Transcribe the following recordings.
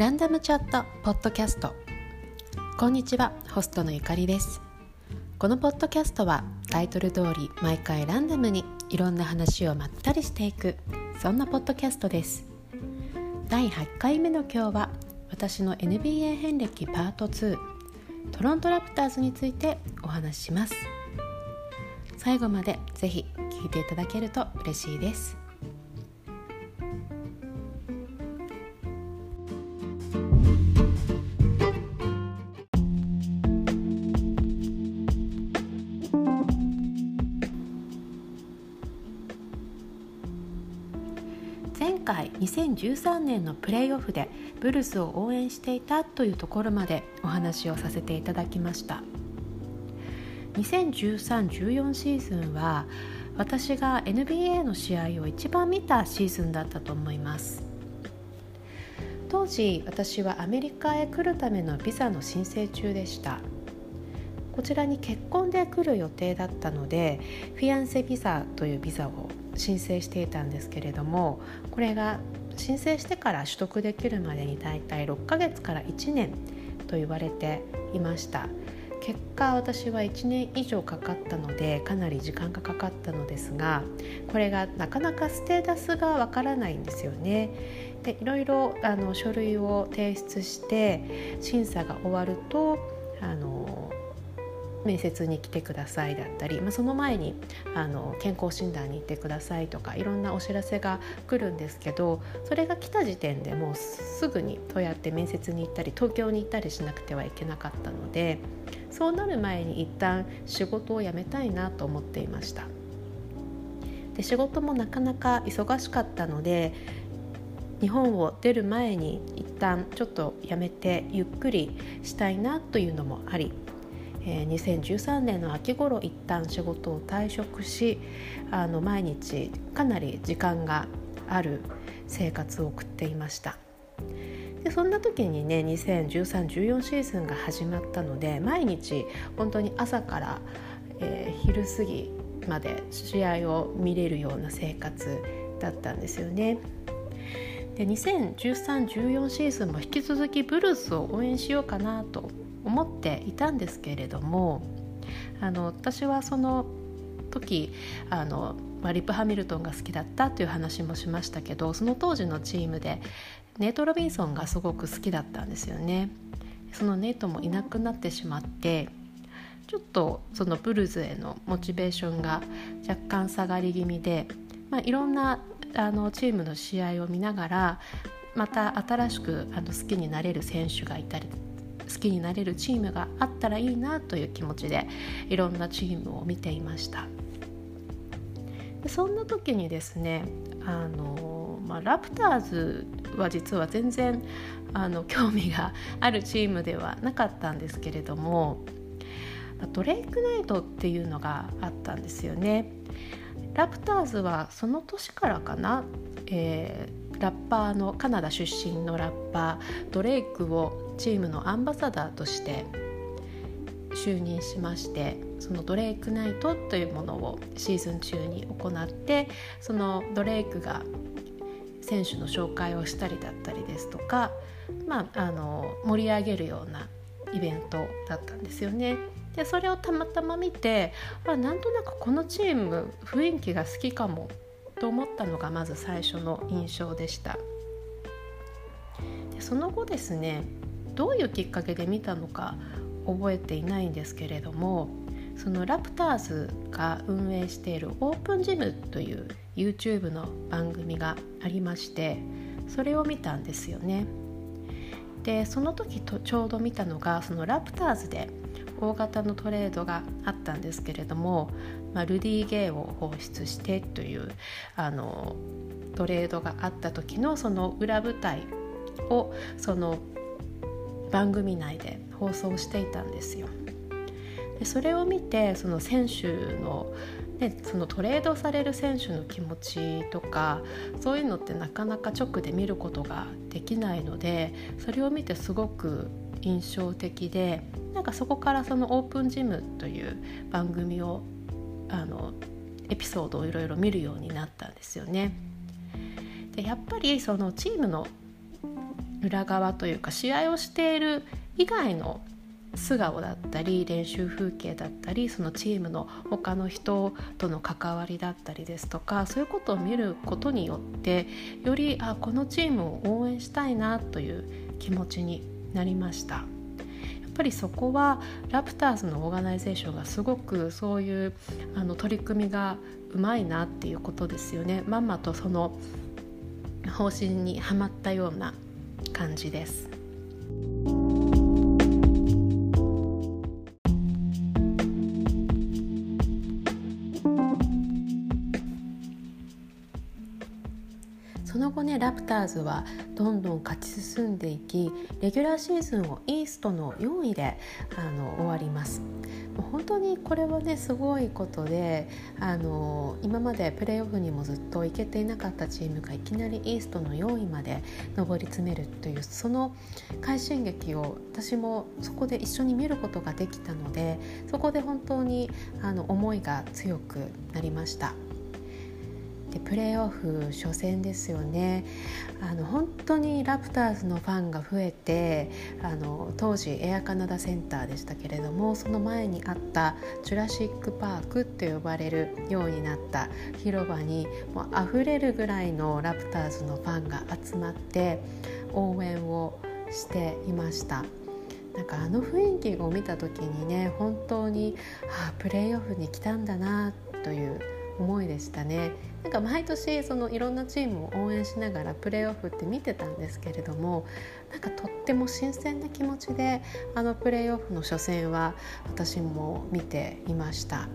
ランダムチャットポッドキャスト。こんにちはホストのゆかりです。このポッドキャストはタイトル通り毎回ランダムにいろんな話をまったりしていくそんなポッドキャストです。第8回目の今日は私の NBA 遍歴パート2トロントラプターズについてお話しします。最後までぜひ聞いていただけると嬉しいです。2013年のプレーオフでブルースを応援していたというところまでお話をさせていただきました。2013-14シーズンは私が NBA の試合を一番見たシーズンだったと思います。当時私はアメリカへ来るためのビザの申請中でした。こちらに結婚で来る予定だったのでフィアンセビザというビザを申請していたんですけれどもこれが申請してから取得できるまでに大体6ヶ月から1年と言われていました。結果私は1年以上かかったのでかなり時間がかかったのですがこれがなかなかステータスがわからないんですよね。でいろいろあの書類を提出して審査が終わるとあの面接に来てくださいだったり、まあ、その前にあの健康診断に行ってくださいとかいろんなお知らせが来るんですけどそれが来た時点でもうすぐにそうやって面接に行ったり東京に行ったりしなくてはいけなかったのでそうなる前に一旦仕事を辞めたいなと思っていました。で仕事もなかなか忙しかったので日本を出る前に一旦ちょっとやめてゆっくりしたいなというのもありえー、2013年の秋頃一旦仕事を退職しあの毎日かなり時間がある生活を送っていましたでそんな時にね2013-14シーズンが始まったので毎日本当に朝から、えー、昼過ぎまで試合を見れるような生活だったんですよね。で2013-14シーズンも引き続きブルースを応援しようかなと思っていたんですけれどもあの私はその時あの、まあ、リップ・ハミルトンが好きだったという話もしましたけどその当時のチームでネイト・ロビンソンがすごく好きだったんですよね。そのネイトもいなくなってしまってちょっとそのブルズへのモチベーションが若干下がり気味で、まあ、いろんなあのチームの試合を見ながらまた新しくあの好きになれる選手がいたり好きになれるチームがあったらいいなという気持ちでいろんなチームを見ていました。でそんな時にですねあの、まあ、ラプターズは実は全然あの興味があるチームではなかったんですけれどもドレイクナイトっていうのがあったんですよね。ラプターズはその年からかな、えー、ラッパーのカナダ出身のラッパードレイクをチームのアンバサダーとして就任しましてそのドレイクナイトというものをシーズン中に行ってそのドレイクが選手の紹介をしたりだったりですとか、まあ、あの盛り上げるようなイベントだったんですよね。でそれをたまたま見てあなんとなくこのチーム雰囲気が好きかもと思ったのがまず最初の印象でした。でその後ですねどういうきっかけで見たのか覚えていないんですけれどもそのラプターズが運営しているオープンジムという YouTube の番組がありましてそれを見たんですよね。でその時とちょうど見たのがそのラプターズで大型のトレードがあったんですけれども、まあ、ルディ・ゲイを放出してというあのトレードがあった時のその裏舞台をその番組内で放送していたんですよ。でそれを見てその選手のね、そのトレードされる選手の気持ちとかそういうのってなかなか直で見ることができないのでそれを見てすごく印象的でなんかそこからその「オープンジム」という番組をあのエピソードをいろいろ見るようになったんですよね。でやっぱりそのチームの裏側というか試合をしている以外の素顔だったり練習風景だったりそのチームの他の人との関わりだったりですとかそういうことを見ることによってよりあこのチームを応援したいなという気持ちになりました。やっぱりそこはラプターズのオーガナイゼーションがすごくそういうあの取り組みがうまいなっていうことですよねまんまとその方針にはまったような感じです。ズはどんどん勝ち進んでいきレギュラーシーズンをイーストの4位であの終わります。本当にこれはねすごいことであの今までプレーオフにもずっと行けていなかったチームがいきなりイーストの4位まで上り詰めるというその快進撃を私もそこで一緒に見ることができたのでそこで本当にあの思いが強くなりました。でプレーオフ初戦ですよねあの本当にラプターズのファンが増えてあの当時エアカナダセンターでしたけれどもその前にあったジュラシック・パークと呼ばれるようになった広場にもう溢れるぐらいのラプターズのファンが集まって応援をしていました。なんかあの雰囲気を見た時にね本当にあプレーオフに来たんだなという思いでしたねなんか毎年そのいろんなチームを応援しながらプレーオフって見てたんですけれどもなんかとっても新鮮な気持ちであのプレーオフの初戦は私も見ていました。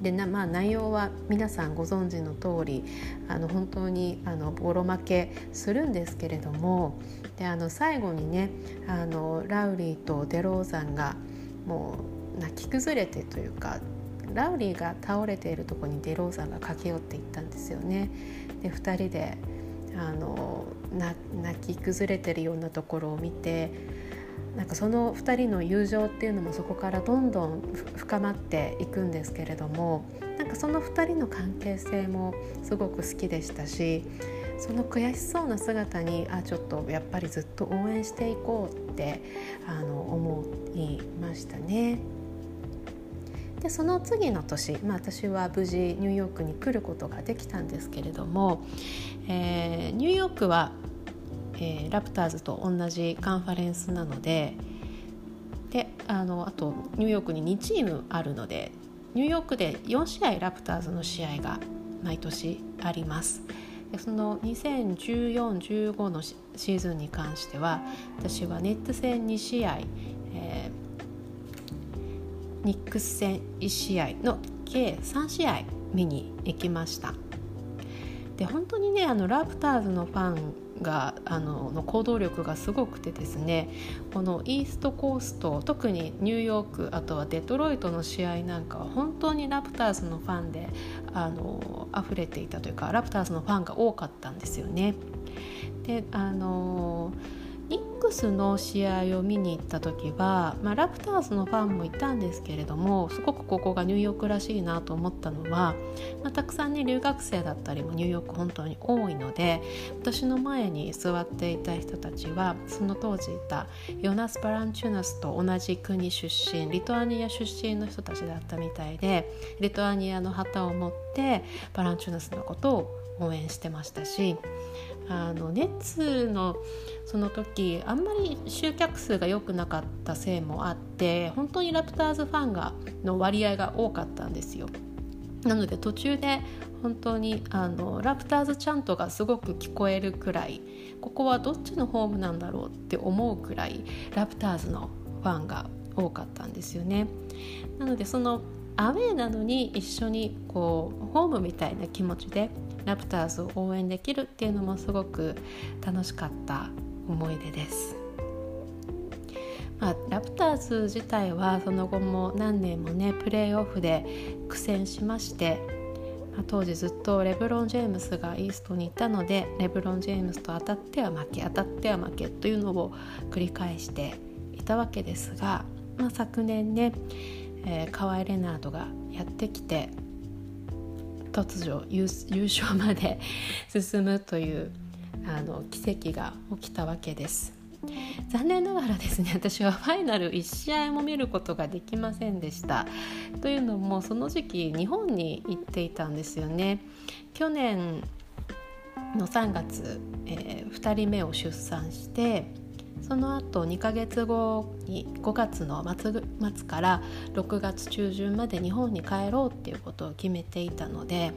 でなまあ、内容は皆さんご存知の通りあの本当にあのボロ負けするんですけれどもであの最後にねあのラウリーとデローザンがもう泣き崩れてというかラウリーが倒れているとこにデローザンが駆け寄っていったんですよね。で2人であの泣き崩れてるようなところを見てなんかその2人の友情っていうのもそこからどんどん深まっていくんですけれどもなんかその2人の関係性もすごく好きでしたしその悔しそうな姿にあちょっとやっぱりずっと応援していこうってあの思いましたね。でその次の年、まあ、私は無事ニューヨークに来ることができたんですけれども、えー、ニューヨークは、えー、ラプターズと同じカンファレンスなのでであのあとニューヨークに2チームあるのでニューヨークで4試合ラプターズの試合が毎年あります。その2014-15のシーズンに関しては私はネット戦2試合、えーニックス戦1試合の計3試合見に行きましたで本当にねあのラプターズのファンがあのの行動力がすごくてですねこのイーストコースト特にニューヨークあとはデトロイトの試合なんかは本当にラプターズのファンであの溢れていたというかラプターズのファンが多かったんですよね。であのーックスの試合を見に行った時は、まあ、ラプターズのファンもいたんですけれどもすごくここがニューヨークらしいなと思ったのは、まあ、たくさんね留学生だったりもニューヨーク本当に多いので私の前に座っていた人たちはその当時いたヨナス・バランチュナスと同じ国出身リトアニア出身の人たちだったみたいでリトアニアの旗を持ってバランチュナスのことを応援してましたしあのネッツのその時あんまり集客数が良くなかったせいもあって本当にラプターズファンがの割合が多かったんですよ。なので途中で本当にあのラプターズチャントがすごく聞こえるくらいここはどっちのホームなんだろうって思うくらいラプターズのファンが多かったんですよね。なのでそのアウェーなのに一緒にこうホームみたいな気持ちでラプターズを応援できるっていうのもすごく楽しかった思い出です。まあ、ラプターズ自体はその後も何年もねプレーオフで苦戦しまして、まあ、当時ずっとレブロン・ジェームスがイーストにいたのでレブロン・ジェームスと当たっては負け当たっては負けというのを繰り返していたわけですが、まあ、昨年ね、えー、カワイ・レナードがやってきて突如優勝まで進むというあの奇跡が起きたわけです。残念ながらですね私はファイナル1試合も見ることができませんでした。というのもその時期日本に行っていたんですよね。去年の3月、えー、2人目を出産してその後2ヶ月後に5月の末末から6月中旬まで日本に帰ろうっていうことを決めていたので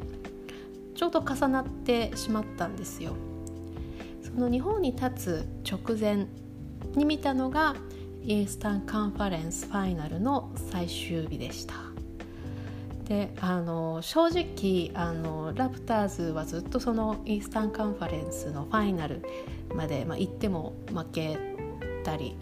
ちょうど重なってしまったんですよ。その日本に立つ直前に見たのがイースタンカンファレンスファイナルの最終日でした。であの正直あのラプターズはずっとそのイースタンカンファレンスのファイナルまで、まあ、行っても負けたり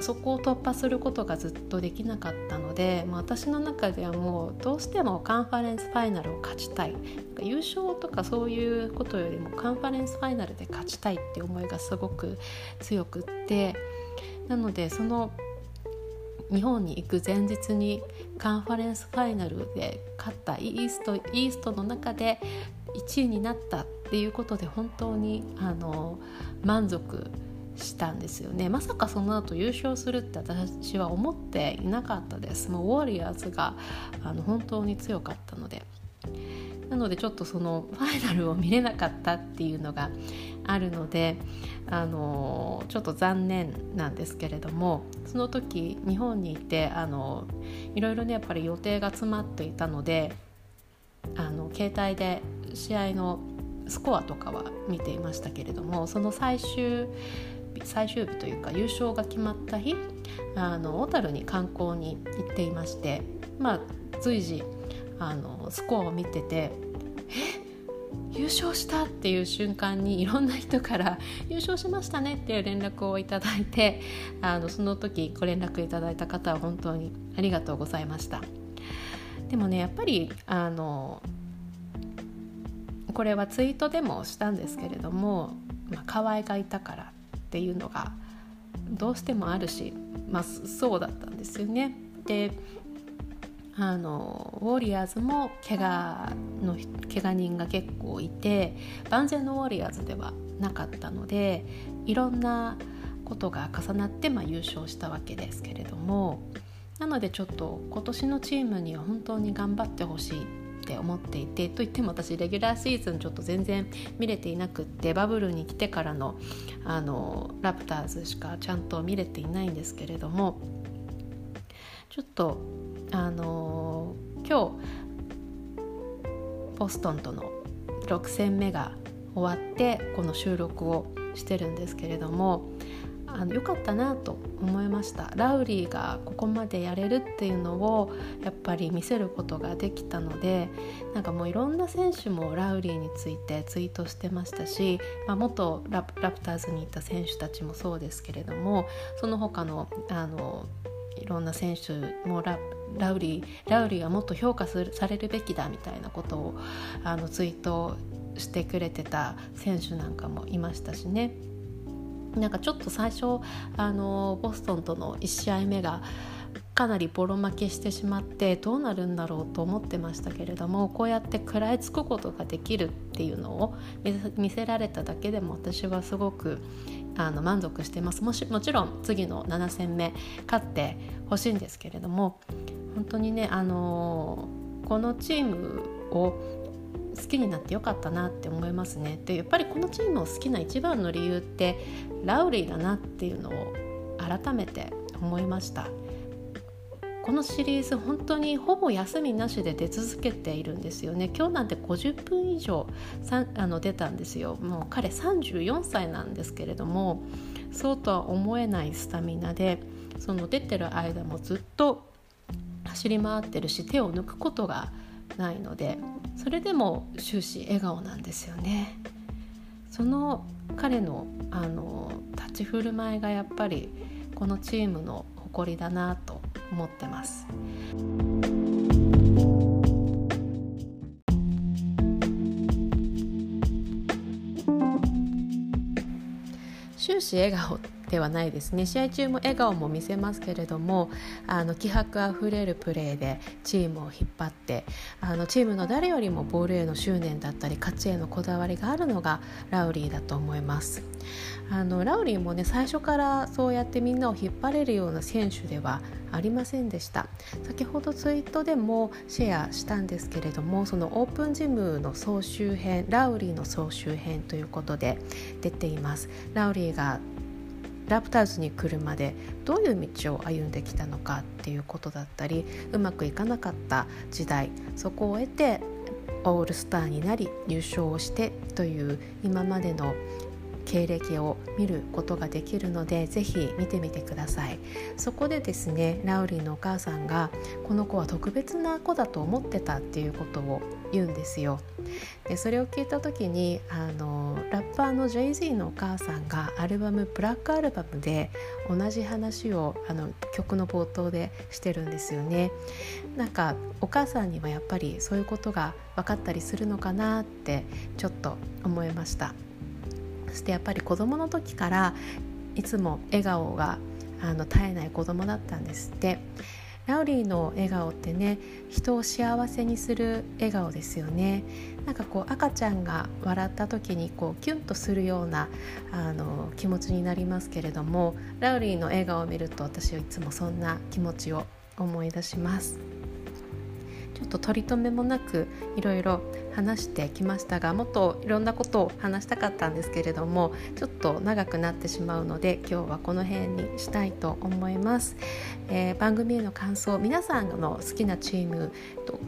そこを突破することがずっとできなかったので、まあ、私の中ではもうどうしてもカンファレンスファイナルを勝ちたい。優勝とかそういうことよりもカンファレンスファイナルで勝ちたいって思いがすごく強くってなのでその日本に行く前日にカンファレンスファイナルで勝ったイーストイーストの中で1位になったっていうことで本当にあの満足したんですよね。まさかその後優勝するって私は思っていなかったです。もうウォリアーズがあの本当に強かったので。なのでちょっとそのファイナルを見れなかったっていうのがあるのであのちょっと残念なんですけれどもその時日本にいてあのいろいろねやっぱり予定が詰まっていたのであの携帯で試合のスコアとかは見ていましたけれどもその最終最終日というか優勝が決まった日あの小樽に観光に行っていましてまあ随時あのスコアを見てて「え？優勝した？っていう瞬間にいろんな人から「優勝しましたね」っていう連絡をいただいてあのその時ご連絡いただいた方は本当にありがとうございました。でもねやっぱりあのこれはツイートでもしたんですけれども、まあ、河合がいたからっていうのがどうしてもあるし、まあ、そうだったんですよね。であのウォリアーズも怪我の怪我人が結構いて万全のウォリアーズではなかったのでいろんなことが重なって、まあ、優勝したわけですけれどもなのでちょっと今年のチームには本当に頑張ってほしいって思っていてといっても私レギュラーシーズンちょっと全然見れていなくってバブルに来てからのあのラプターズしかちゃんと見れていないんですけれどもちょっとあの今日ボストンとの6戦目が終わってこの収録をしてるんですけれどもあの良かったなと思いましたラウリーがここまでやれるっていうのをやっぱり見せることができたのでなんかもういろんな選手もラウリーについてツイートしてましたし、まあ、元ラプターズにいた選手たちもそうですけれどもその他のあのいろんな選手もララウリーラウリーがもっと評価されるべきだみたいなことをあのツイートしてくれてた選手なんかもいましたしね。なんかちょっと最初あのボストンとの1試合目がかなりボロ負けしてしまってどうなるんだろうと思ってましたけれどもこうやって食らいつくことができるっていうのを見せられただけでも私はすごくあの満足してます。もしもちろん次の7戦目勝ってほしいんですけれども本当にねあのこのチームを好きになってよかったなって思いますね。でやっぱりこのチームを好きな一番の理由ってラウリーだなっていうのを改めて思いました。このシリーズ本当にほぼ休みなしで出続けているんですよね今日なんて50分以上さあの出たんですよもう彼34歳なんですけれどもそうとは思えないスタミナでその出てる間もずっと走り回ってるし手を抜くことがないのでそれでも終始笑顔なんですよね。その彼のあの立ち振る舞いがやっぱりこのチームの誇りだなと思ってます。終始笑顔っではないですね。試合中も笑顔も見せますけれどもあの気迫あふれるプレーでチームを引っ張ってあのチームの誰よりもボールへの執念だったり勝ちへのこだわりがあるのがラウリーだと思います。あのラウリーもね最初からそうやってみんなを引っ張れるような選手ではありませんでした。先ほどツイートでもシェアしたんですけれどもそのオープンジムの総集編ラウリーの総集編ということで出ています。ラウリーがラプターズに来るまでどういう道を歩んできたのかっていうことだったりうまくいかなかった時代そこを得てオールスターになり優勝をしてという今までの経歴を見ることができるのでぜひ見てみてください。そこでですねラウリーのお母さんがこの子は特別な子だと思ってたっていうことを言うんですよ。でそれを聞いた時にあのラッパーの Jay-Z のお母さんがアルバム「ブラックアルバム」で同じ話をあの曲の冒頭でしてるんですよね。なんかお母さんにはやっぱりそういうことが分かったりするのかなってちょっと思いました。してやっぱり子どもの時からいつも笑顔があの絶えない子供だったんですってラウリーの笑顔ってね人を幸せにする笑顔ですよねなんかこう赤ちゃんが笑った時にこうキュンとするようなあの気持ちになりますけれどもラウリーの笑顔を見ると私はいつもそんな気持ちを思い出します。ちょっと取り留めもなくいろいろ話してきましたがもっといろんなことを話したかったんですけれどもちょっと長くなってしまうので今日はこの辺にしたいと思います、えー、番組への感想皆さんの好きなチーム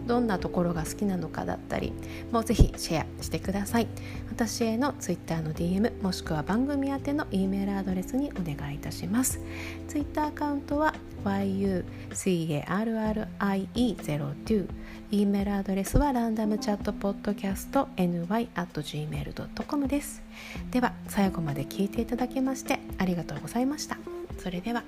どんなところが好きなのかだったりもぜひシェアしてください。私への Twitter の DM もしくは番組宛ての E メールアドレスにお願いいたします。Twitter アカウントは yucarrie02 E メールアドレスはランダムチャットポッドキャスト ny.gmail.com です。では最後まで聞いていただきましてありがとうございました。それでは。